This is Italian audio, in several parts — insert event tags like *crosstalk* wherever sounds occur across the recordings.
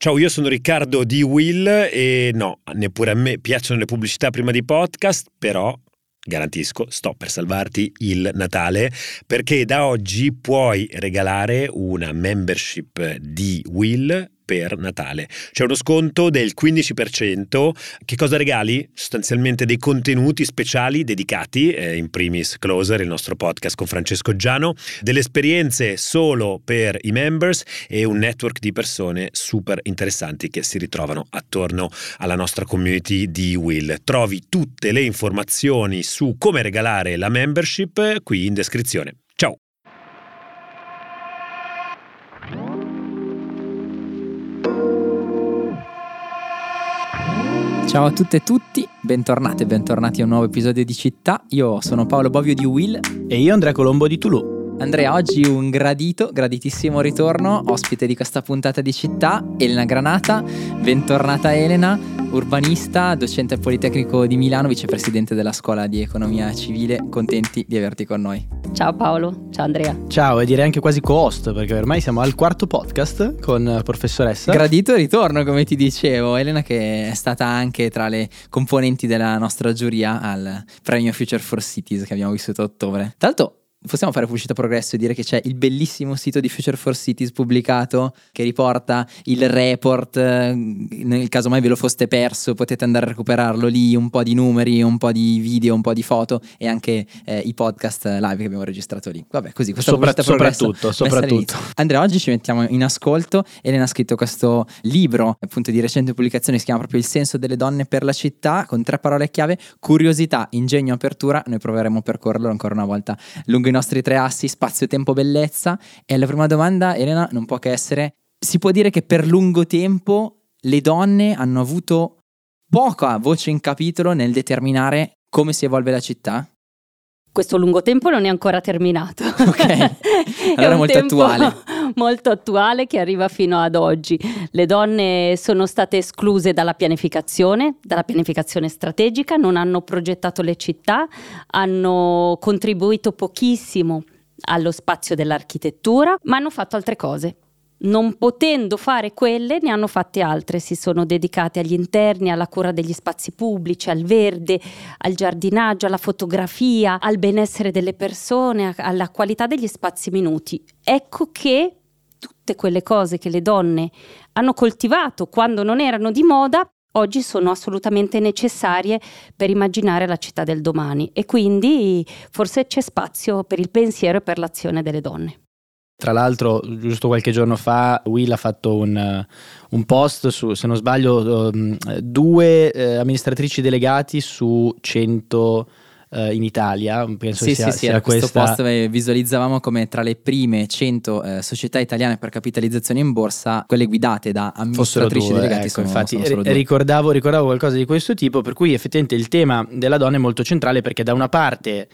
Ciao, io sono Riccardo di Will e no, neppure a me piacciono le pubblicità prima di podcast, però garantisco, sto per salvarti il Natale perché da oggi puoi regalare una membership di Will per Natale. C'è uno sconto del 15%. Che cosa regali? Sostanzialmente dei contenuti speciali dedicati, eh, in primis Closer, il nostro podcast con Francesco Giano, delle esperienze solo per i members e un network di persone super interessanti che si ritrovano attorno alla nostra community di Will. Trovi tutte le informazioni su come regalare la membership qui in descrizione. Ciao! A tutte e tutti, bentornati e bentornati a un nuovo episodio di Città. Io sono Paolo Bovio di Will. E io Andrea Colombo di Toulouse. Andrea, oggi un gradito, graditissimo ritorno, ospite di questa puntata di Città, Elena Granata. Bentornata Elena, urbanista, docente al Politecnico di Milano, vicepresidente della Scuola di Economia Civile. Contenti di averti con noi. Ciao Paolo, ciao Andrea. Ciao e direi anche quasi co-host perché ormai siamo al quarto podcast con la professoressa. Gradito ritorno come ti dicevo, Elena che è stata anche tra le componenti della nostra giuria al premio Future for Cities che abbiamo vissuto a ottobre. L'altro possiamo fare pubblicità progresso e dire che c'è il bellissimo sito di Future for Cities pubblicato che riporta il report, eh, nel caso mai ve lo foste perso potete andare a recuperarlo lì, un po' di numeri, un po' di video, un po' di foto e anche eh, i podcast live che abbiamo registrato lì. Vabbè, così, questa Sopra, soprattutto, soprattutto. Andrea, oggi ci mettiamo in ascolto. Elena ha scritto questo libro, appunto di recente pubblicazione, si chiama proprio Il senso delle donne per la città, con tre parole chiave, curiosità, ingegno, apertura. Noi proveremo a percorrerlo ancora una volta lungo i nostri tre assi spazio, tempo, bellezza. E la prima domanda, Elena, non può che essere: si può dire che per lungo tempo le donne hanno avuto poca voce in capitolo nel determinare come si evolve la città? Questo lungo tempo non è ancora terminato. Ok, *laughs* allora è molto attuale. *laughs* Molto attuale che arriva fino ad oggi. Le donne sono state escluse dalla pianificazione, dalla pianificazione strategica, non hanno progettato le città, hanno contribuito pochissimo allo spazio dell'architettura, ma hanno fatto altre cose non potendo fare quelle, ne hanno fatte altre, si sono dedicate agli interni, alla cura degli spazi pubblici, al verde, al giardinaggio, alla fotografia, al benessere delle persone, alla qualità degli spazi minuti. Ecco che tutte quelle cose che le donne hanno coltivato quando non erano di moda, oggi sono assolutamente necessarie per immaginare la città del domani e quindi forse c'è spazio per il pensiero e per l'azione delle donne. Tra l'altro, giusto qualche giorno fa, Will ha fatto un, un post su, se non sbaglio, um, due eh, amministratrici delegati su 100 eh, in Italia. Penso sì, sia, sì, sì, sia questo questa... post visualizzavamo come tra le prime 100 eh, società italiane per capitalizzazione in borsa, quelle guidate da amministratrici due, delegati. Ecco, sono, infatti, sono solo due. ricordavo, ricordavo qualcosa di questo tipo, per cui effettivamente il tema della donna è molto centrale perché da una parte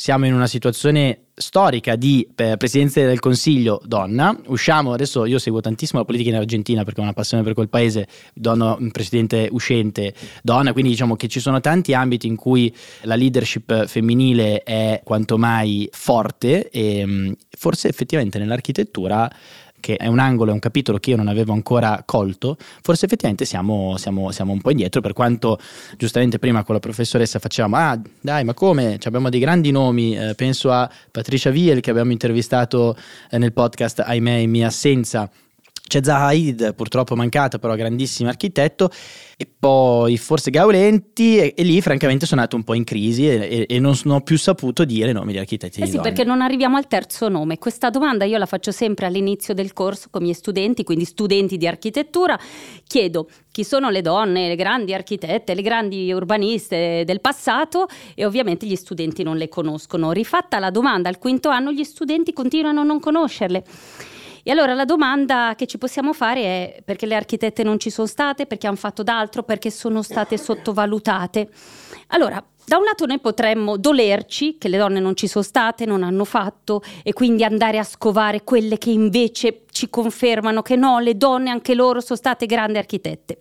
siamo in una situazione storica di eh, presidenza del Consiglio donna. Usciamo adesso, io seguo tantissimo la politica in Argentina perché ho una passione per quel paese, donna, presidente uscente donna, quindi diciamo che ci sono tanti ambiti in cui la leadership femminile è quanto mai forte e mm, forse effettivamente nell'architettura che è un angolo, è un capitolo che io non avevo ancora colto, forse effettivamente siamo, siamo, siamo, un po' indietro, per quanto giustamente prima con la professoressa facevamo, ah dai ma come, Ci abbiamo dei grandi nomi, eh, penso a Patricia Viel che abbiamo intervistato eh, nel podcast Ahimè in mia assenza, c'è Zaha Hadid, purtroppo mancata, però grandissimo architetto, e poi forse Gaulenti, e, e, lì francamente sono andato un po' in crisi e, e, non ho più saputo dire nomi di architetti. Eh sì, donne. perché non arriviamo al terzo nome. Questa domanda io la faccio sempre all'inizio del corso con i miei studenti, quindi studenti di architettura. Chiedo chi sono le donne, le grandi architette, le grandi urbaniste del passato e ovviamente gli studenti non le conoscono. Rifatta la domanda al quinto anno, gli studenti continuano a non conoscerle. E allora la domanda che ci possiamo fare è perché le architette non ci sono state, perché hanno fatto d'altro, perché sono state sottovalutate. Allora, da un lato noi potremmo dolerci che le donne non ci sono state, non hanno fatto e quindi andare a scovare quelle che invece ci confermano che no, le donne anche loro sono state grandi architette.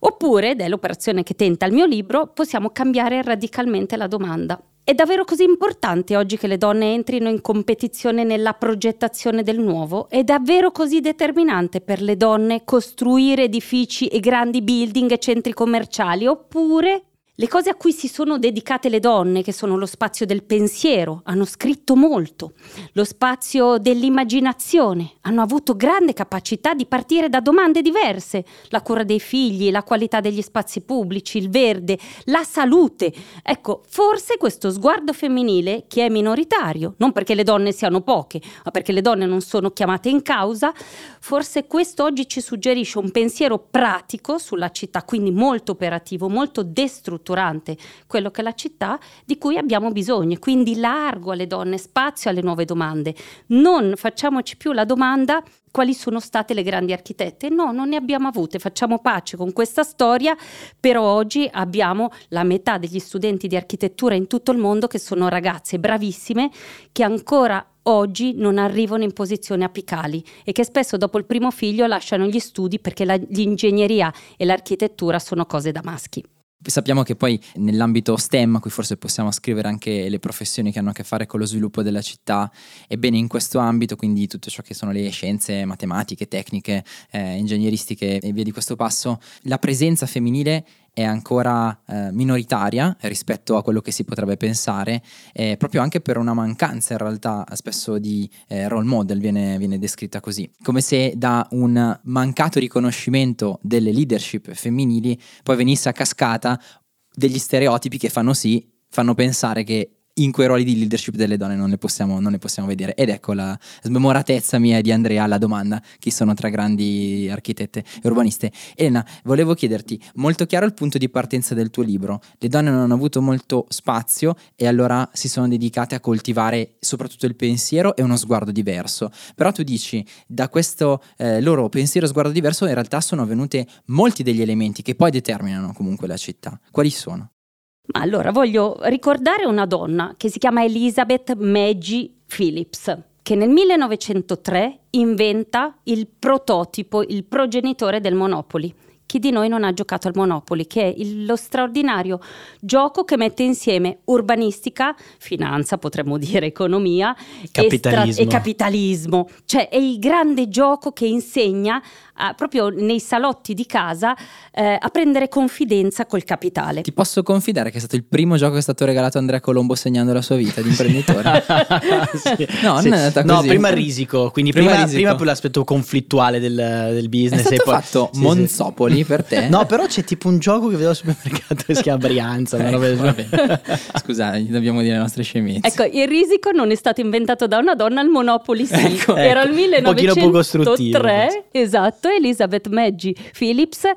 Oppure, ed è l'operazione che tenta il mio libro, possiamo cambiare radicalmente la domanda. È davvero così importante oggi che le donne entrino in competizione nella progettazione del nuovo? È davvero così determinante per le donne costruire edifici e grandi building e centri commerciali? Oppure le cose a cui si sono dedicate le donne, che sono lo spazio del pensiero, hanno scritto molto, lo spazio dell'immaginazione, hanno avuto grande capacità di partire da domande diverse, la cura dei figli, la qualità degli spazi pubblici, il verde, la salute. Ecco, forse questo sguardo femminile, che è minoritario, non perché le donne siano poche, ma perché le donne non sono chiamate in causa, forse questo oggi ci suggerisce un pensiero pratico sulla città, quindi molto operativo, molto destruttivo strutturante quello che è la città di cui abbiamo bisogno. Quindi largo alle donne, spazio alle nuove domande. Non facciamoci più la domanda quali sono state le grandi architette. No, non ne abbiamo avute, facciamo pace con questa storia, però oggi abbiamo la metà degli studenti di architettura in tutto il mondo che sono ragazze bravissime che ancora oggi non arrivano in posizioni apicali e che spesso dopo il primo figlio lasciano gli studi perché la, l'ingegneria e l'architettura sono cose da maschi. Sappiamo che poi nell'ambito STEM, a cui forse possiamo scrivere anche le professioni che hanno a che fare con lo sviluppo della città, ebbene in questo ambito, quindi tutto ciò che sono le scienze matematiche, tecniche, eh, ingegneristiche e via di questo passo, la presenza femminile è ancora eh, minoritaria rispetto a quello che si potrebbe pensare, eh, proprio anche per una mancanza in realtà spesso di eh, role model, viene, viene descritta così, come se da un mancato riconoscimento delle leadership femminili poi venisse a cascata degli stereotipi che fanno sì, fanno pensare che in quei ruoli di leadership delle donne non le possiamo, non le possiamo vedere. Ed ecco la smemoratezza mia di Andrea alla domanda chi sono tre grandi architette e urbaniste. Elena, volevo chiederti, molto chiaro il punto di partenza del tuo libro. Le donne non hanno avuto molto spazio e allora si sono dedicate a coltivare soprattutto il pensiero e uno sguardo diverso. Però tu dici, da questo eh, loro pensiero e sguardo diverso in realtà sono venute molti degli elementi che poi determinano comunque la città. Quali sono? Ma allora voglio ricordare una donna che si chiama Elizabeth Maggie Phillips, che nel 1903 inventa il prototipo, il progenitore del Monopoly chi di noi non ha giocato al Monopoli, che è il, lo straordinario gioco che mette insieme urbanistica, finanza, potremmo dire economia capitalismo. E, stra- e capitalismo. Cioè è il grande gioco che insegna a, proprio nei salotti di casa eh, a prendere confidenza col capitale. Ti posso confidare che è stato il primo gioco che è stato regalato a Andrea Colombo segnando la sua vita di imprenditore? *laughs* sì. No, sì. non è andata no, prima risico, quindi Prima prima, risico. prima per l'aspetto conflittuale del, del business. È stato e poi... fatto Sì, sì. Monzopoli per te? No, però c'è tipo un gioco che vedo al supermercato che si chiama Brianza. Ecco. Scusa, gli dobbiamo dire le nostre scemenze. Ecco, il risico non è stato inventato da una donna, il Monopoli sì. Ecco, Era ecco. il Un pochino poco costruttivo, 1903, esatto, Elizabeth Maggie Phillips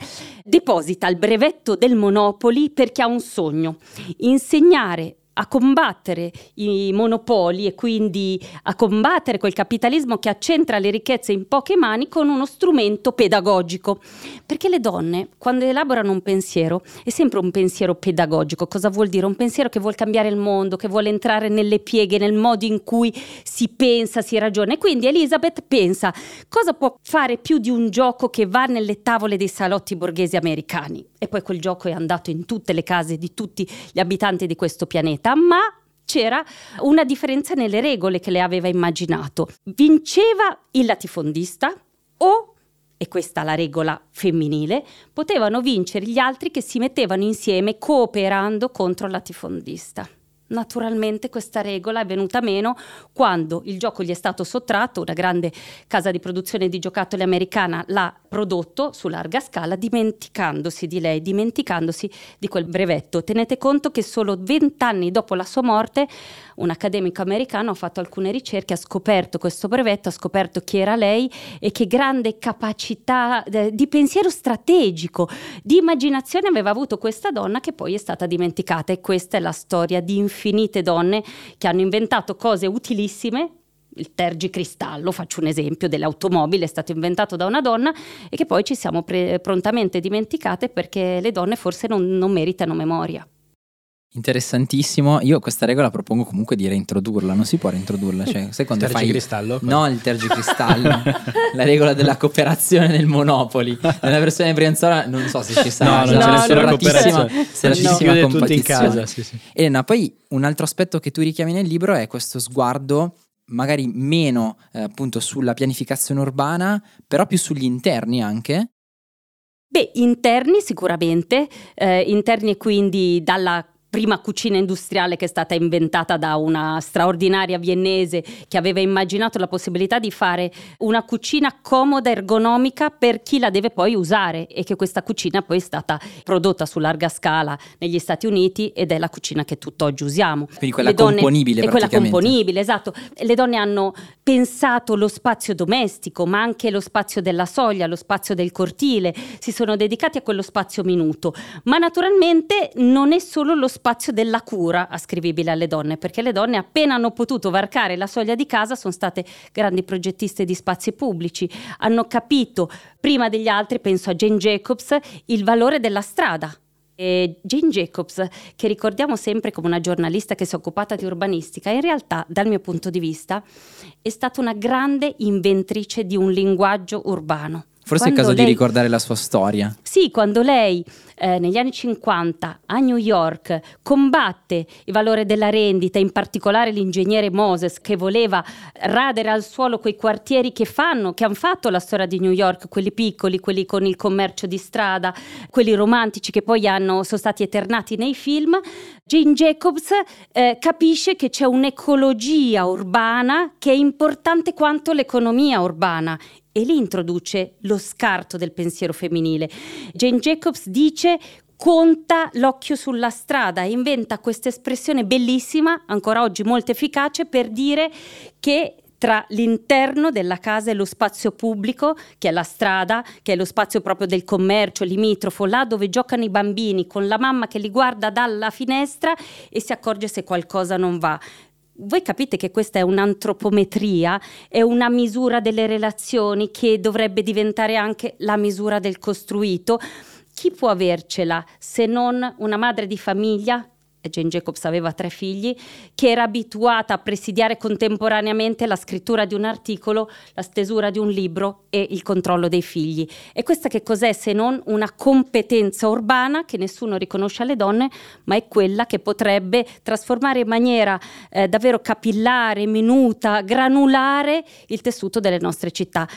deposita il brevetto del Monopoli perché ha un sogno, insegnare a combattere i monopoli e quindi a combattere quel capitalismo che accentra le ricchezze in poche mani con uno strumento pedagogico. Perché le donne, quando elaborano un pensiero, è sempre un pensiero pedagogico. Cosa vuol dire? Un pensiero che vuole cambiare il mondo, che vuole entrare nelle pieghe, nel modo in cui si pensa, si ragiona. E quindi Elizabeth pensa cosa può fare più di un gioco che va nelle tavole dei salotti borghesi americani. E poi quel gioco è andato in tutte le case di tutti gli abitanti di questo pianeta, ma c'era una differenza nelle regole che le aveva immaginato. Vinceva il latifondista o e questa è la regola femminile, potevano vincere gli altri che si mettevano insieme cooperando contro il latifondista. Naturalmente questa regola è venuta meno quando il gioco gli è stato sottratto, una grande casa di produzione di giocattoli americana l'ha prodotto su larga scala dimenticandosi di lei, dimenticandosi di quel brevetto. Tenete conto che solo vent'anni dopo la sua morte un accademico americano ha fatto alcune ricerche, ha scoperto questo brevetto, ha scoperto chi era lei e che grande capacità eh, di pensiero strategico, di immaginazione aveva avuto questa donna che poi è stata dimenticata e questa è la storia di infinite donne che hanno inventato cose utilissime il tergicristallo, faccio un esempio, dell'automobile è stato inventato da una donna e che poi ci siamo pre- prontamente dimenticate perché le donne forse non, non meritano memoria. Interessantissimo. Io questa regola propongo comunque di reintrodurla. Non si può reintrodurla. Cioè, sai quando fai. Tergicristallo? No, il tergicristallo. *laughs* la regola della cooperazione nel Monopoli. Nella versione brianzola non so se ci sarà. No, non c'è nessuna cooperazione. c'è Ci ratissima chiude tutti in competizione. casa. Sì, sì. Elena, poi un altro aspetto che tu richiami nel libro è questo sguardo magari meno eh, appunto sulla pianificazione urbana, però più sugli interni anche. Beh, interni sicuramente, eh, interni quindi dalla prima cucina industriale che è stata inventata da una straordinaria viennese che aveva immaginato la possibilità di fare una cucina comoda, ergonomica per chi la deve poi usare e che questa cucina poi è stata prodotta su larga scala negli Stati Uniti ed è la cucina che tutt'oggi usiamo. Quindi quella Le donne- componibile è quella componibile, esatto. Le donne hanno pensato lo spazio domestico, ma anche lo spazio della soglia, lo spazio del cortile, si sono dedicati a quello spazio minuto. Ma naturalmente non è solo lo spazio della cura ascrivibile alle donne, perché le donne appena hanno potuto varcare la soglia di casa sono state grandi progettiste di spazi pubblici, hanno capito prima degli altri, penso a Jane Jacobs, il valore della strada. E Jane Jacobs, che ricordiamo sempre come una giornalista che si è occupata di urbanistica, in realtà, dal mio punto di vista, è stata una grande inventrice di un linguaggio urbano. Forse è il Quando caso di lei- ricordare la sua storia. sì, quando lei eh, negli anni 50 a New York combatte il valore della rendita, in particolare l'ingegnere Moses che voleva radere al suolo quei quartieri che fanno, che hanno fatto la storia di New York, quelli piccoli, quelli con il commercio di strada, quelli romantici che poi hanno, sono stati eternati nei film, Jane Jacobs eh, capisce che c'è un'ecologia urbana che è importante quanto l'economia urbana e lì introduce lo scarto del pensiero femminile. Jane Jacobs dice conta l'occhio sulla strada e inventa questa espressione bellissima, ancora oggi molto efficace, per dire che tra l'interno della casa e lo spazio pubblico, che è la strada, che è lo spazio proprio del commercio limitrofo, là dove giocano i bambini, con la mamma che li guarda dalla finestra e si accorge se qualcosa non va. Voi capite che questa è un'antropometria, è una misura delle relazioni che dovrebbe diventare anche la misura del costruito. Chi può avercela se non una madre di famiglia? Jane Jacobs aveva tre figli, che era abituata a presidiare contemporaneamente la scrittura di un articolo, la stesura di un libro e il controllo dei figli. E questa che cos'è se non una competenza urbana che nessuno riconosce alle donne, ma è quella che potrebbe trasformare in maniera eh, davvero capillare, minuta, granulare il tessuto delle nostre città.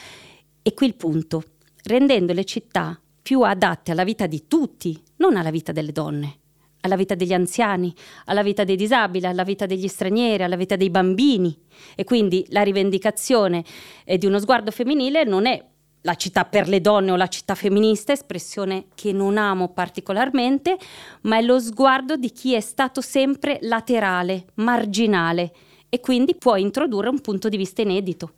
E qui il punto, rendendo le città più adatte alla vita di tutti, non alla vita delle donne alla vita degli anziani, alla vita dei disabili, alla vita degli stranieri, alla vita dei bambini. E quindi la rivendicazione eh, di uno sguardo femminile non è la città per le donne o la città femminista, espressione che non amo particolarmente, ma è lo sguardo di chi è stato sempre laterale, marginale e quindi può introdurre un punto di vista inedito.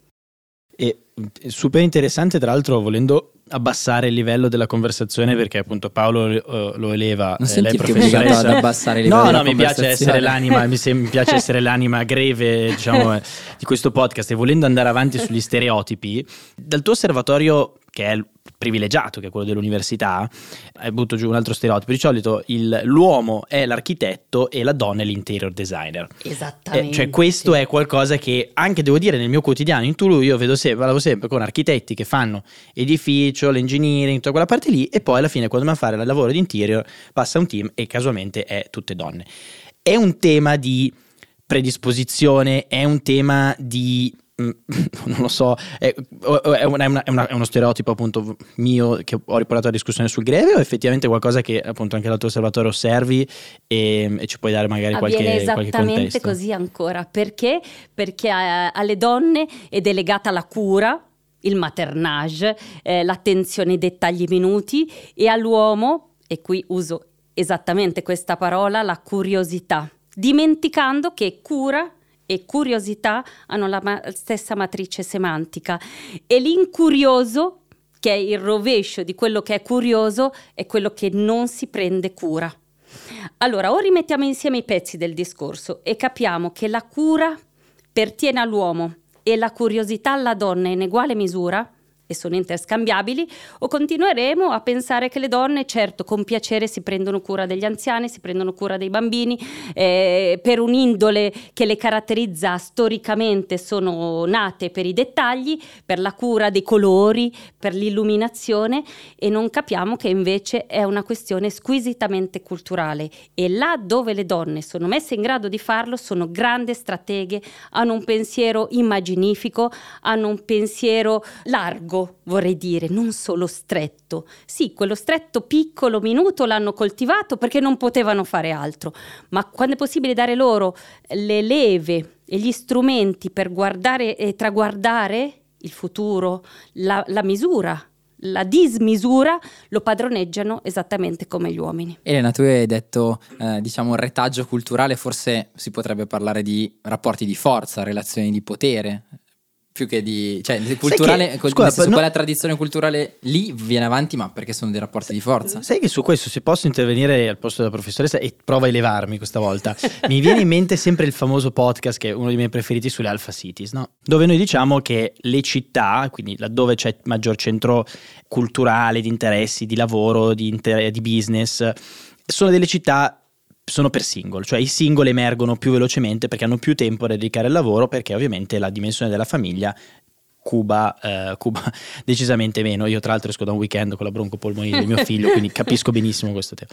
E è super interessante, tra l'altro, volendo abbassare il livello della conversazione, perché appunto Paolo eh, lo eleva. Non eh, lei obbligato ad professoressa. abbassare il livello No, no, mi piace essere l'anima, mi, sem- mi piace essere l'anima greve, diciamo, *laughs* di questo podcast. E volendo andare avanti sugli stereotipi, dal tuo osservatorio, che è il privilegiato, che è quello dell'università, hai butto giù un altro stereotipo. Di solito il- l'uomo è l'architetto e la donna è l'interior designer. Esattamente. Eh, cioè, questo è qualcosa che anche devo dire nel mio quotidiano in Toulouse io vedo sempre, parlavo sempre con architetti che fanno edificio, l'engineering, tutta quella parte lì, e poi alla fine, quando vanno a fare il lavoro di interior, passa un team e casualmente è tutte donne. È un tema di predisposizione, è un tema di. Mm, *laughs* Non lo so, è, è una- è una- è uno stereotipo appunto mio che ho riportato alla discussione sul greve o effettivamente qualcosa che appunto anche dal tuo osservatorio osservi e, e ci puoi dare magari qualche, Avviene qualche esattamente contesto? così ancora. Perché? Perché eh, alle donne è delegata la cura, il maternage, eh, l'attenzione ai dettagli minuti e all'uomo, e qui uso esattamente questa parola, la curiosità, dimenticando che cura e curiosità hanno la ma- stessa matrice semantica e l'incurioso che è il rovescio di quello che è curioso è quello che non si prende cura. Allora, o rimettiamo insieme i pezzi del discorso e capiamo che la cura pertiene all'uomo e la curiosità alla donna in uguale misura, e sono interscambiabili, o continueremo a pensare che le donne, certo, con piacere si prendono cura degli anziani, si prendono cura dei bambini, eh, per un'indole che le caratterizza storicamente sono nate per i dettagli, per la cura dei colori, per l'illuminazione e non capiamo che invece è una questione squisitamente culturale. E là dove le donne sono messe in grado di farlo sono grandi strateghe, hanno un pensiero immaginifico, hanno un pensiero largo largo, vorrei dire, non solo stretto. Sì, quello stretto piccolo, minuto l'hanno coltivato perché non potevano fare altro, ma quando è possibile dare loro le leve e gli strumenti per guardare e traguardare il futuro, la, la misura la dismisura lo padroneggiano esattamente come gli uomini. Elena, tu hai detto, eh, diciamo, un retaggio culturale, forse si potrebbe parlare di rapporti di forza, relazioni di potere più che di cioè culturale che, scusa, senso, no, quella tradizione culturale lì viene avanti ma perché sono dei rapporti di forza sai che su questo se posso intervenire al posto della professoressa e provo a elevarmi questa volta mi viene in mente sempre il famoso podcast che è uno dei miei preferiti sulle Alpha Cities no? dove noi diciamo che le città quindi laddove c'è maggior centro culturale di interessi di lavoro di, inter- di business sono delle città sono per single, cioè i single emergono più velocemente perché hanno più tempo da dedicare al lavoro perché ovviamente la dimensione della famiglia Cuba, eh, Cuba *laughs* decisamente meno. Io tra l'altro esco da un weekend con la broncopolmonite di mio figlio, quindi capisco benissimo questo tema.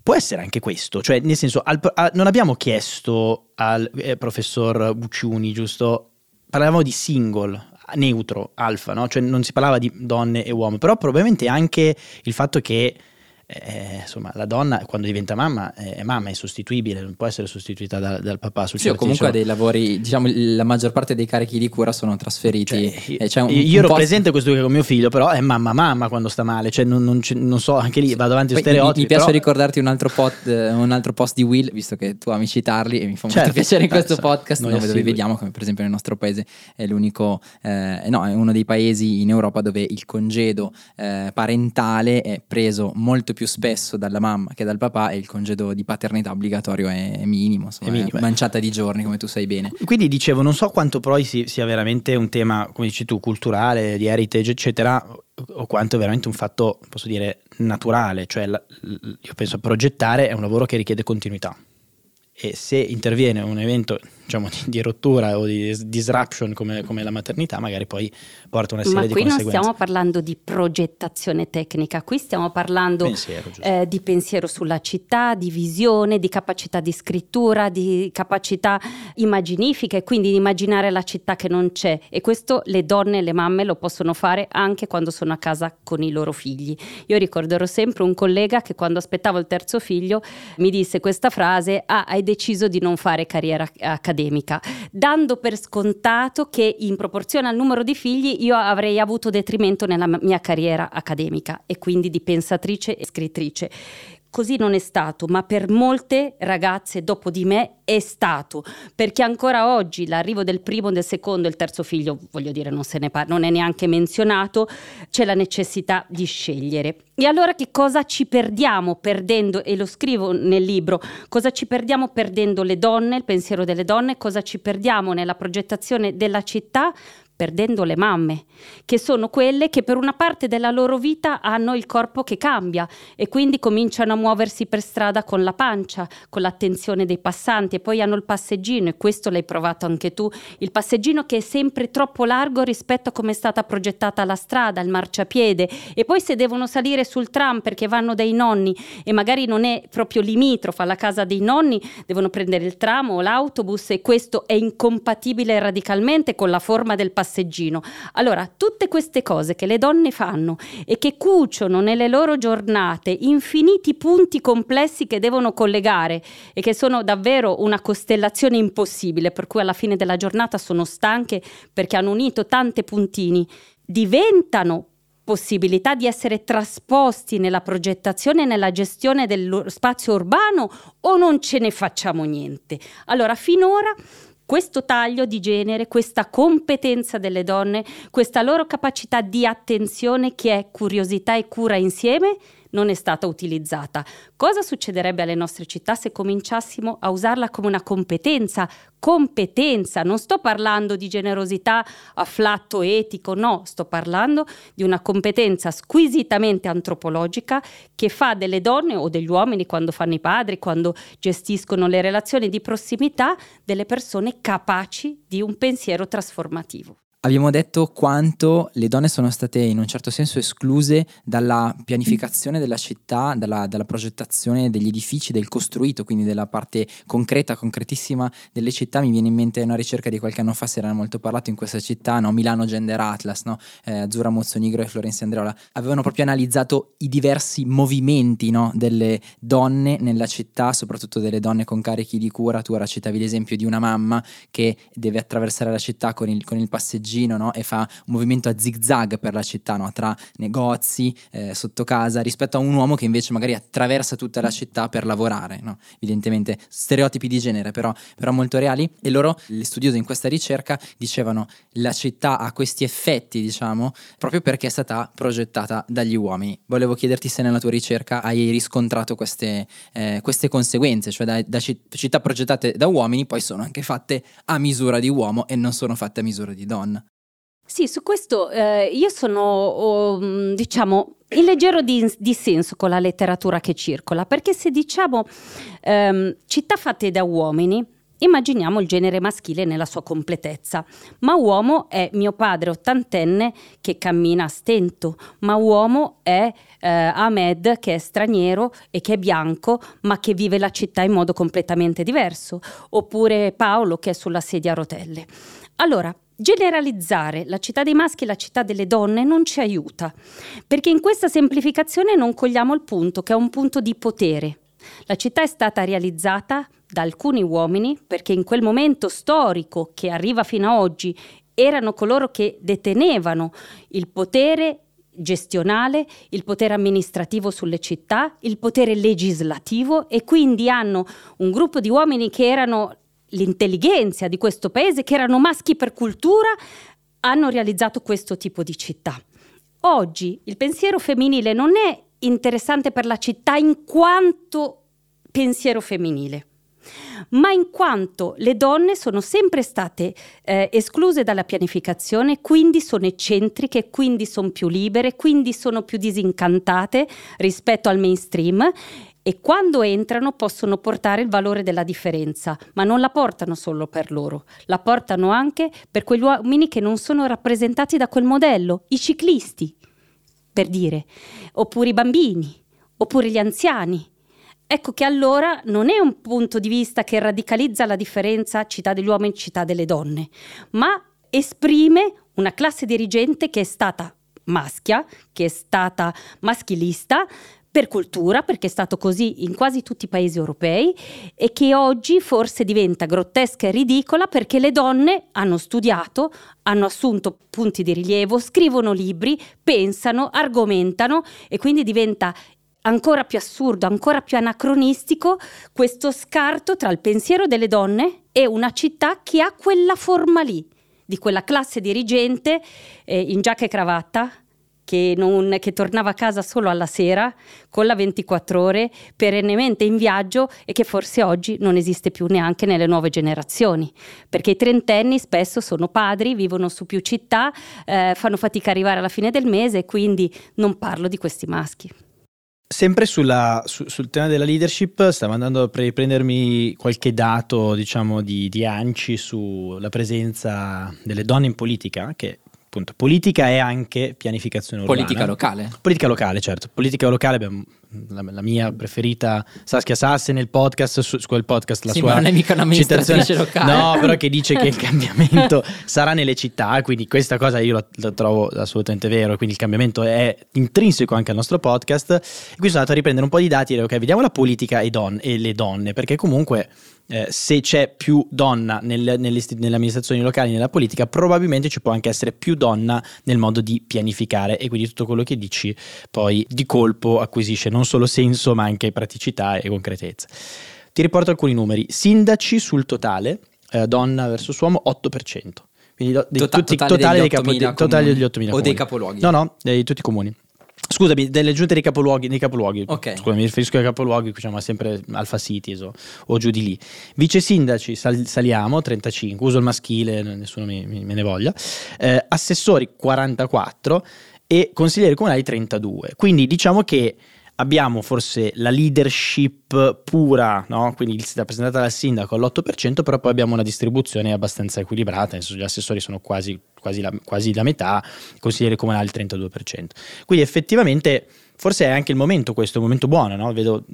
Può essere anche questo, cioè nel senso al, a, non abbiamo chiesto al eh, professor Bucciuni, giusto? Parlavamo di single, neutro, alfa, no? Cioè non si parlava di donne e uomini, però probabilmente anche il fatto che eh, insomma, la donna quando diventa mamma eh, è mamma, è sostituibile, non può essere sostituita da, dal papà. Sì, o comunque ha dei lavori, diciamo, la maggior parte dei carichi di cura sono trasferiti. Cioè, un, io un ero post... presente questo con mio figlio, però è mamma mamma quando sta male, cioè non, non, non so, anche lì vado avanti a stereotipi. Mi, mi piace però... ricordarti un altro, pot, un altro, post di Will, visto che tu ami citarli e mi fa molto certo, piacere in questo podcast, dove, dove vediamo come per esempio nel nostro paese è l'unico, eh, no, è uno dei paesi in Europa dove il congedo eh, parentale è preso molto più spesso dalla mamma che dal papà e il congedo di paternità obbligatorio è, minimo, insomma, è, minimo. è manciata di giorni come tu sai bene. Quindi dicevo, non so quanto poi sia veramente un tema, come dici tu, culturale, di heritage, eccetera, o quanto è veramente un fatto, posso dire, naturale, cioè io penso progettare è un lavoro che richiede continuità e se interviene un evento diciamo, di, rottura o di disruption come, come, la maternità, magari poi porta una serie Ma di conseguenze. Ma qui non stiamo parlando di progettazione tecnica, qui stiamo parlando pensiero, eh, di pensiero sulla città, di visione, di capacità di scrittura, di capacità immaginifica e quindi di immaginare la città che non c'è. E questo le donne e le mamme lo possono fare anche quando sono a casa con i loro figli. Io ricorderò sempre un collega che quando aspettavo il terzo figlio mi disse questa frase, ah, hai deciso di non fare carriera accademica accademica, dando per scontato che in proporzione al numero di figli io avrei avuto detrimento nella mia carriera accademica e quindi di pensatrice e scrittrice. Così non è stato, ma per molte ragazze dopo di me è stato, perché ancora oggi l'arrivo del primo, del secondo e del terzo figlio, voglio dire, non, se ne par- non è neanche menzionato, c'è la necessità di scegliere. E allora che cosa ci perdiamo perdendo, e lo scrivo nel libro, cosa ci perdiamo perdendo le donne, il pensiero delle donne, cosa ci perdiamo nella progettazione della città perdendo le mamme, che sono quelle che per una parte della loro vita hanno il corpo che cambia e quindi cominciano a muoversi per strada con la pancia, con l'attenzione dei passanti e poi hanno il passeggino e questo l'hai provato anche tu, il passeggino che è sempre troppo largo rispetto a come è stata progettata la strada, il marciapiede. E poi se devono salire sul tram perché vanno dai nonni e magari non è proprio limitrofa alla casa dei nonni, devono prendere il tram o l'autobus e questo è incompatibile radicalmente con la forma del passeggino passeggino. Allora, tutte queste cose che le donne fanno e che cuciono nelle loro giornate infiniti punti complessi che devono collegare e che sono davvero una costellazione impossibile, per cui alla fine della giornata sono stanche perché hanno unito tante puntini, diventano possibilità di essere trasposti nella progettazione e nella gestione dello spazio urbano o non ce ne facciamo niente? Allora, finora questo taglio di genere, questa competenza delle donne, questa loro capacità di attenzione che è curiosità e cura insieme, non è stata utilizzata. Cosa succederebbe alle nostre città se cominciassimo a usarla come una competenza? Competenza, non sto parlando di generosità afflatto etico, no, sto parlando di una competenza squisitamente antropologica che fa delle donne o degli uomini quando fanno i padri, quando gestiscono le relazioni di prossimità, delle persone capaci di un pensiero trasformativo. Abbiamo detto quanto le donne sono state in un certo senso escluse dalla pianificazione della città, dalla, dalla, progettazione degli edifici, del costruito, quindi della parte concreta, concretissima delle città. Mi viene in mente una ricerca di qualche anno fa, si era molto parlato in questa città, no? Milano Gender Atlas, no? eh, Azzurra Mozzonigro e Florenzi Andreola, avevano proprio analizzato i diversi movimenti no? delle donne nella città, soprattutto delle donne con carichi di cura. Tu ora citavi l'esempio di una mamma che deve attraversare la città con il, con il passeggero passeggino no? e fa un movimento a zig zag per la città, no? tra negozi, eh, sotto casa, rispetto a un uomo che invece magari attraversa tutta la città per lavorare. No? Evidentemente stereotipi di genere, però, però molto reali. E loro, gli studiosi in questa ricerca, dicevano la città ha questi effetti, diciamo, proprio perché è stata progettata dagli uomini. Volevo chiederti se nella tua ricerca hai riscontrato queste, eh, queste conseguenze, cioè da, da città progettate da uomini poi sono anche fatte a misura di uomo e non sono fatte a misura di donna. Sì, su questo eh, io sono, oh, diciamo, in leggero dissenso con la letteratura che circola, perché se diciamo ehm, città fatte da uomini, immaginiamo il genere maschile nella sua completezza, ma uomo è mio padre ottantenne che cammina a stento, ma uomo è eh, Ahmed che è straniero e che è bianco, ma che vive la città in modo completamente diverso, oppure Paolo che è sulla sedia a rotelle. Allora, Generalizzare la città dei maschi e la città delle donne non ci aiuta, perché in questa semplificazione non cogliamo il punto, che è un punto di potere. La città è stata realizzata da alcuni uomini perché in quel momento storico che arriva fino a oggi erano coloro che detenevano il potere gestionale, il potere amministrativo sulle città, il potere legislativo e quindi hanno un gruppo di uomini che erano l'intelligenza di questo paese, che erano maschi per cultura, hanno realizzato questo tipo di città. Oggi il pensiero femminile non è interessante per la città in quanto pensiero femminile, ma in quanto le donne sono sempre state eh, escluse dalla pianificazione, quindi sono eccentriche, quindi sono più libere, quindi sono più disincantate rispetto al mainstream e quando entrano possono portare il valore della differenza, ma non la portano solo per loro, la portano anche per quegli uomini che non sono rappresentati da quel modello, i ciclisti, per dire, oppure i bambini, oppure gli anziani. Ecco che allora non è un punto di vista che radicalizza la differenza città degli uomini e città delle donne, ma esprime una classe dirigente che è stata maschia, che è stata maschilista, per cultura, perché è stato così in quasi tutti i paesi europei, e che oggi forse diventa grottesca e ridicola perché le donne hanno studiato, hanno assunto punti di rilievo, scrivono libri, pensano, argomentano e quindi diventa ancora più assurdo, ancora più anacronistico questo scarto tra il pensiero delle donne e una città che ha quella forma lì, di quella classe dirigente eh, in giacca e cravatta, che, non, che, tornava a casa solo alla sera con la 24 ore, perennemente in viaggio e che forse oggi non esiste più neanche nelle nuove generazioni, perché i trentenni spesso sono padri, vivono su più città, eh, fanno fatica a arrivare alla fine del mese quindi non parlo di questi maschi. Sempre sulla, su, sul tema della leadership, stavo andando a riprendermi qualche dato, diciamo, di, di ANCI sulla presenza delle donne in politica, che appunto, politica è anche pianificazione urbana. Politica locale. Politica locale, certo. Politica locale abbiamo la, la, mia preferita Saskia Sasse nel podcast, su, su quel podcast la sì, sua non è mica un'amministratrice locale. No, però che dice che il *laughs* cambiamento sarà nelle città, quindi questa cosa io la, la, trovo assolutamente vero, quindi il cambiamento è intrinseco anche al nostro podcast. E qui sono andato a riprendere un po' di dati e ok, vediamo la politica e, don, e le donne, perché comunque eh, se c'è più donna nel, nelle, nelle, amministrazioni locali, nella politica, probabilmente ci può anche essere più donna nel modo di pianificare e quindi tutto quello che dici poi di colpo acquisisce non solo senso ma anche praticità e concretezza. Ti riporto alcuni numeri. Sindaci sul totale, eh, donna versus uomo, 8%. Quindi do, Tota- tutti, totale, totale, degli 8.000 capo, totale degli 8.000 o dei capoluoghi? No, no, di tutti i comuni. Scusami, delle giunte dei capoluoghi, dei capoluoghi. Ok. Scusa, mi riferisco ai capoluoghi, diciamo sempre Alfa Cities o, o giù di lì. Vice sindaci sal- saliamo 35, uso il maschile, nessuno mi, mi- me ne voglia. Eh, assessori 44 e consiglieri comunali 32. Quindi diciamo che abbiamo forse la leadership pura, no? quindi rappresentata dal sindaco all'8%, però poi abbiamo una distribuzione abbastanza equilibrata, nel senso gli assessori sono quasi, quasi, la, quasi la metà, consiglieri comunali il 32%. Quindi effettivamente forse è anche il momento questo, un momento buono, no? vedo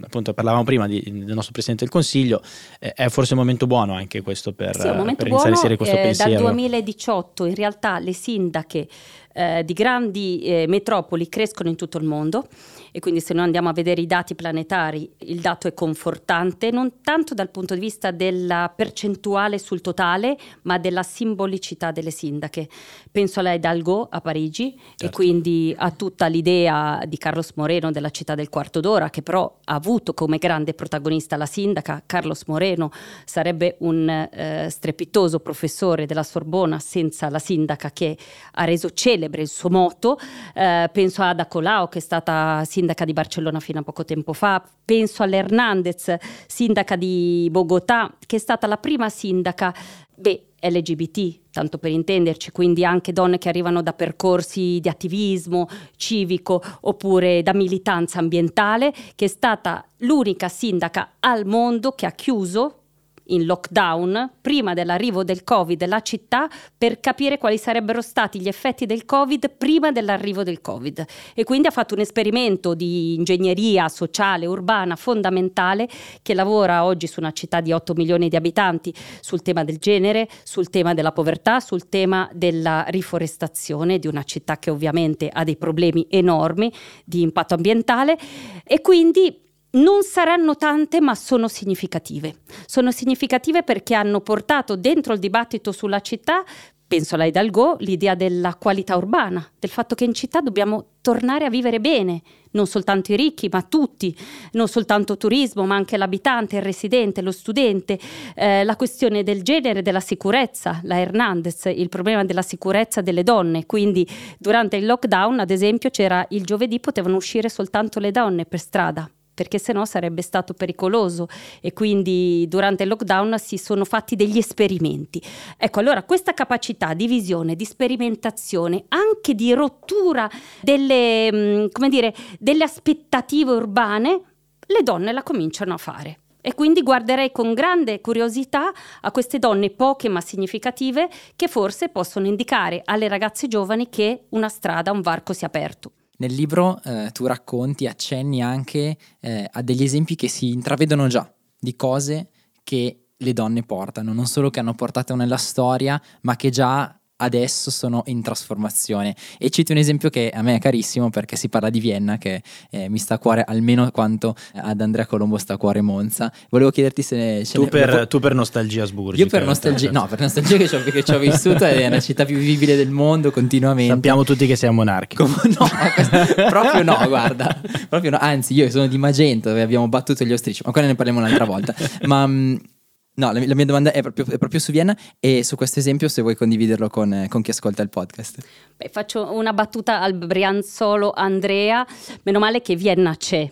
appunto parlavamo prima di, del nostro Presidente del Consiglio, eh, è forse un momento buono anche questo per, Sì, è per iniziare a inserire questo eh, pensiero. dal 2018 in realtà le sindache eh, di grandi eh, metropoli crescono in tutto il mondo e quindi se noi andiamo a vedere i dati planetari il dato è confortante non tanto dal punto di vista della percentuale sul totale ma della simbolicità delle sindache. Penso alla Hidalgo a Parigi Certo. e quindi a tutta l'idea di Carlos Moreno della città del quarto d'ora che però ha avuto come grande protagonista la sindaca. Carlos Moreno sarebbe un eh, strepitoso professore della Sorbona senza la sindaca che ha reso celebre il suo moto. Eh, penso a Ada Colau che è stata sindaca di Barcellona fino a poco tempo fa. Penso all'Hernandez, sindaca di Bogotà, che è stata la prima sindaca. Beh, LGBT, tanto per intenderci, quindi anche donne che arrivano da percorsi di attivismo civico oppure da militanza ambientale, che è stata l'unica sindaca al mondo che ha chiuso in lockdown prima dell'arrivo del Covid la città per capire quali sarebbero stati gli effetti del Covid prima dell'arrivo del Covid. E quindi ha fatto un esperimento di ingegneria sociale urbana fondamentale che lavora oggi su una città di 8 milioni di abitanti sul tema del genere, sul tema della povertà, sul tema della riforestazione di una città che ovviamente ha dei problemi enormi di impatto ambientale. E quindi non saranno tante, ma sono significative. Sono significative perché hanno portato dentro il dibattito sulla città, penso alla Hidalgo, l'idea della qualità urbana, del fatto che in città dobbiamo tornare a vivere bene, non soltanto i ricchi, ma tutti, non soltanto turismo, ma anche l'abitante, il residente, lo studente, eh, la questione del genere, della sicurezza, la Hernandez, il problema della sicurezza delle donne. Quindi durante il lockdown, ad esempio, c'era il giovedì potevano uscire soltanto le donne per strada perché sennò sarebbe stato pericoloso e quindi durante il lockdown si sono fatti degli esperimenti. Ecco, allora questa capacità di visione, di sperimentazione, anche di rottura delle, come dire, delle aspettative urbane, le donne la cominciano a fare. E quindi guarderei con grande curiosità a queste donne poche ma significative che forse possono indicare alle ragazze giovani che una strada, un varco si è aperto. Nel libro eh, tu racconti, accenni anche eh, a degli esempi che si intravedono già di cose che le donne portano, non solo che hanno portato nella storia, ma che già adesso sono in trasformazione. E cito un esempio che a me è carissimo perché si parla di Vienna, che eh, mi sta a cuore almeno quanto ad Andrea Colombo sta a cuore Monza. Volevo chiederti se... Tu per, tu per nostalgia sburgica. Io per nostalgia, no, per nostalgia che ci ho, che ci ho vissuto è la città più vivibile del mondo continuamente. Sappiamo tutti che sei un monarchico. Come- *laughs* no, questo- proprio no, guarda. Proprio no. Anzi, io sono di Magento dove abbiamo battuto gli austrici, ma quella ne parliamo un'altra volta. Ma mh, no, la, la mia domanda è proprio, è proprio su Vienna e su questo esempio se vuoi condividerlo con, con chi ascolta il podcast. Beh, faccio una battuta al Brianzolo Andrea, meno male che Vienna c'è.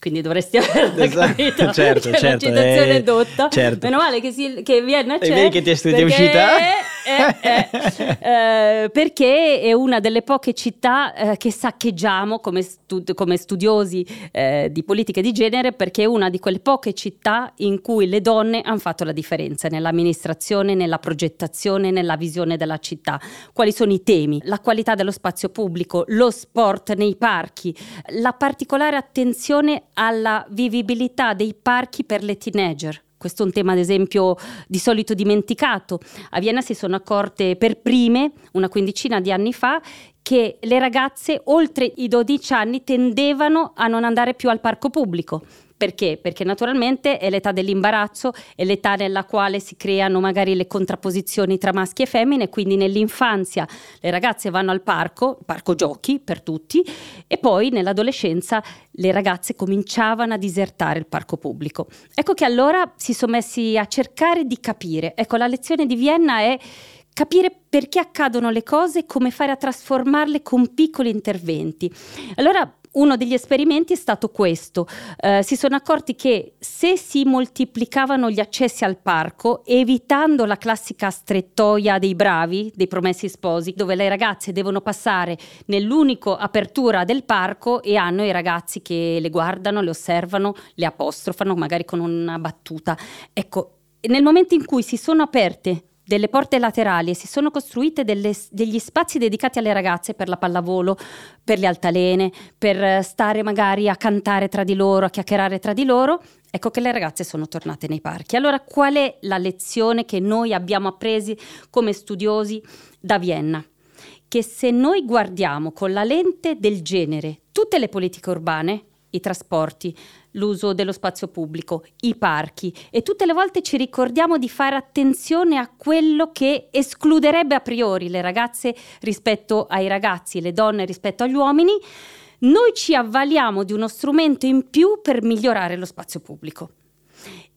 Quindi dovresti averla Esatto, capito. certo, *laughs* certo, una citazione eh, dotta. certo. Meno male che, si- che Vienna E c'è. vedi che ti è- uscita? Eh, eh, eh, perché è una delle poche città eh, che saccheggiamo come, stu- come studiosi eh, di politiche di genere, perché è una di quelle poche città in cui le donne hanno fatto la differenza nell'amministrazione, nella progettazione, nella visione della città. Quali sono i temi? La qualità dello spazio pubblico, lo sport nei parchi, la particolare attenzione alla vivibilità dei parchi per le teenager. Questo è un tema, ad esempio, di solito dimenticato. A Vienna si sono accorte per prime, una quindicina di anni fa, che le ragazze oltre i 12 anni tendevano a non andare più al parco pubblico. Perché? Perché naturalmente è l'età dell'imbarazzo, è l'età nella quale si creano magari le contrapposizioni tra maschi e femmine, quindi nell'infanzia le ragazze vanno al parco, parco giochi per tutti, e poi nell'adolescenza le ragazze cominciavano a disertare il parco pubblico. Ecco che allora si sono messi a cercare di capire. Ecco, la lezione di Vienna è capire perché accadono le cose e come fare a trasformarle con piccoli interventi. Allora uno degli esperimenti è stato questo. Eh, si sono accorti che se si moltiplicavano gli accessi al parco, evitando la classica strettoia dei bravi, dei promessi sposi, dove le ragazze devono passare nell'unico apertura del parco e hanno i ragazzi che le guardano, le osservano, le apostrofano, magari con una battuta. Ecco, nel momento in cui si sono aperte delle porte laterali e si sono costruite delle, degli spazi dedicati alle ragazze per la pallavolo, per le altalene, per stare magari a cantare tra di loro, a chiacchierare tra di loro, ecco che le ragazze sono tornate nei parchi. Allora qual è la lezione che noi abbiamo appresi come studiosi da Vienna? Che se noi guardiamo con la lente del genere tutte le politiche urbane, i trasporti, l'uso dello spazio pubblico, i parchi e tutte le volte ci ricordiamo di fare attenzione a quello che escluderebbe a priori le ragazze rispetto ai ragazzi, le donne rispetto agli uomini, noi ci avvaliamo di uno strumento in più per migliorare lo spazio pubblico.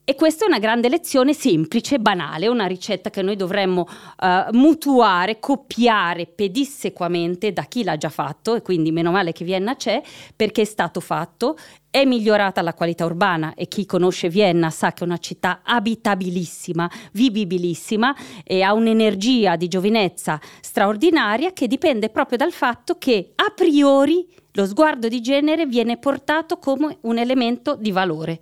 E questa è una grande lezione semplice, banale, una ricetta che noi dovremmo uh, mutuare, copiare pedissequamente da chi l'ha già fatto e quindi meno male che Vienna c'è perché è stato fatto, è migliorata la qualità urbana e chi conosce Vienna sa che è una città abitabilissima, vivibilissima e ha un'energia di giovinezza straordinaria che dipende proprio dal fatto che a priori lo sguardo di genere viene portato come un elemento di valore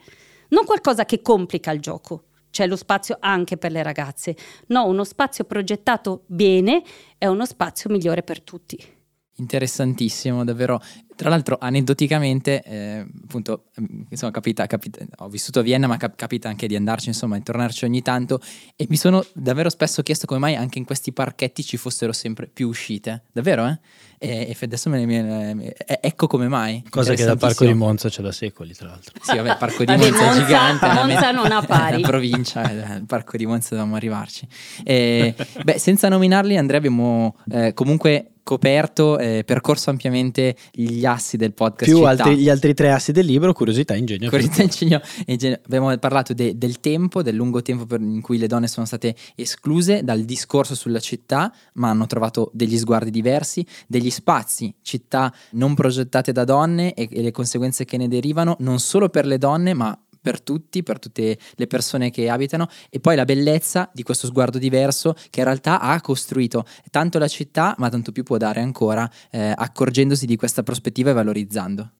non qualcosa che complica il gioco. C'è lo spazio anche per le ragazze. No, uno spazio progettato bene è uno spazio migliore per tutti. Interessantissimo, davvero. Tra l'altro, aneddoticamente, eh, appunto, insomma, capita, capita, ho vissuto a Vienna, ma cap- capita anche di andarci, insomma, di tornarci ogni tanto. E mi sono davvero spesso chiesto come mai anche in questi parchetti ci fossero sempre più uscite. Davvero, eh? E, e adesso me ne viene. Eh, ecco come mai. Cosa che dal parco di Monza c'è da secoli, tra l'altro. Sì, vabbè, il *laughs* parco di Monza, è gigante. Monza non ha *laughs* pari. La provincia, il parco di Monza dobbiamo arrivarci. E, beh, senza nominarli, Andrea, abbiamo eh, comunque coperto, eh, percorso ampiamente gli assi del podcast. Più altri, gli altri tre assi del libro, curiosità, ingegno. Curiosità, ingegno, ingegno. Abbiamo parlato de, del tempo, del lungo tempo per, in cui le donne sono state escluse dal discorso sulla città, ma hanno trovato degli sguardi diversi, degli spazi, città non progettate da donne e, e le conseguenze che ne derivano, non solo per le donne, ma per tutti, per tutte le persone che abitano e poi la bellezza di questo sguardo diverso che in realtà ha costruito tanto la città ma tanto più può dare ancora eh, accorgendosi di questa prospettiva e valorizzando.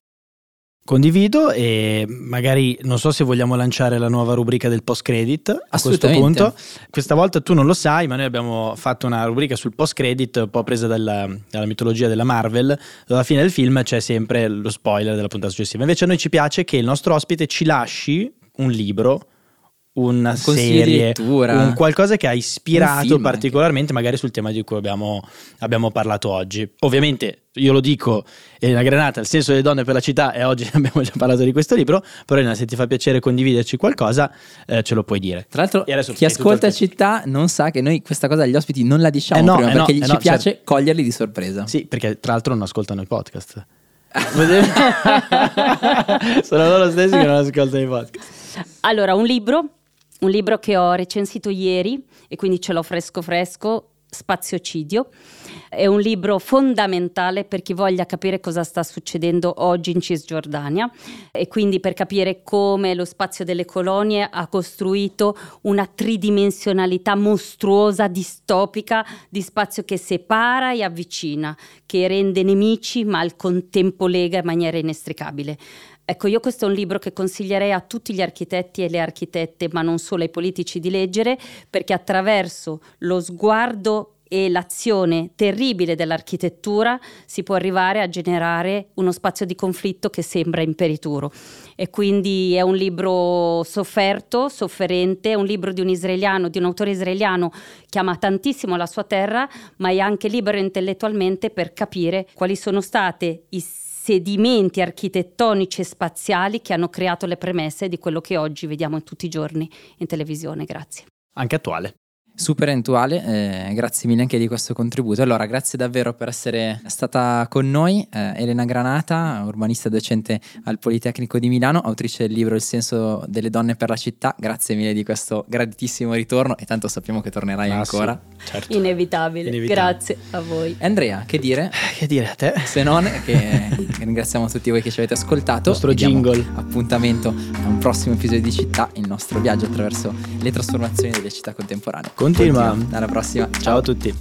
Condivido e magari non so se vogliamo lanciare la nuova rubrica del post credit a questo punto. Questa volta tu non lo sai, ma noi abbiamo fatto una rubrica sul post credit un po' presa dalla, dalla mitologia della Marvel, alla fine del film c'è sempre lo spoiler della puntata successiva. Invece a noi ci piace che il nostro ospite ci lasci un libro una un serie, un qualcosa che ha ispirato particolarmente anche. magari sul tema di cui abbiamo, abbiamo, parlato oggi. Ovviamente io lo dico, Elena Granata, il senso delle donne per la città e oggi *laughs* abbiamo già parlato di questo libro, però Elena se ti fa piacere condividerci qualcosa eh, ce lo puoi dire. Tra l'altro chi ascolta città non sa che noi questa cosa agli ospiti non la diciamo eh no, prima, eh perché no, ci no, piace certo. coglierli di sorpresa. Sì, perché tra l'altro non ascoltano i podcast. *laughs* *laughs* Sono loro stessi che non ascoltano i podcast. Allora, un libro un libro che ho recensito ieri e quindi ce l'ho fresco fresco, Spaziocidio. È un libro fondamentale per chi voglia capire cosa sta succedendo oggi in Cisgiordania e quindi per capire come lo spazio delle colonie ha costruito una tridimensionalità mostruosa, distopica, di spazio che separa e avvicina, che rende nemici ma al contempo lega in maniera inestricabile. Ecco, io questo è un libro che consiglierei a tutti gli architetti e le architette, ma non solo ai politici, di leggere, perché attraverso lo sguardo e l'azione terribile dell'architettura si può arrivare a generare uno spazio di conflitto che sembra imperituro. E quindi è un libro sofferto, sofferente, è un libro di un israeliano, di un autore israeliano che ama tantissimo la sua terra, ma è anche libero intellettualmente per capire quali sono state i sedimenti architettonici e spaziali che hanno creato le premesse di quello che oggi vediamo tutti i giorni in televisione. Grazie. Anche attuale. Super eventuale, eh, grazie mille anche di questo contributo. Allora, grazie davvero per essere stata con noi, eh, Elena Granata, urbanista docente al Politecnico di Milano, autrice del libro Il senso delle donne per la città. Grazie mille di questo graditissimo ritorno e tanto sappiamo che tornerai Ah, ancora. sì, certo. Inevitabile. Inevitabile. Grazie a voi. Andrea, che dire? Che dire a te? Se non, che, *laughs* ringraziamo tutti voi che ci avete ascoltato. Nostro E diamo jingle. Appuntamento a un prossimo episodio di Città, il nostro viaggio attraverso le trasformazioni delle città contemporanee. Continua. Continua. Alla prossima. Ciao, Ciao a tutti.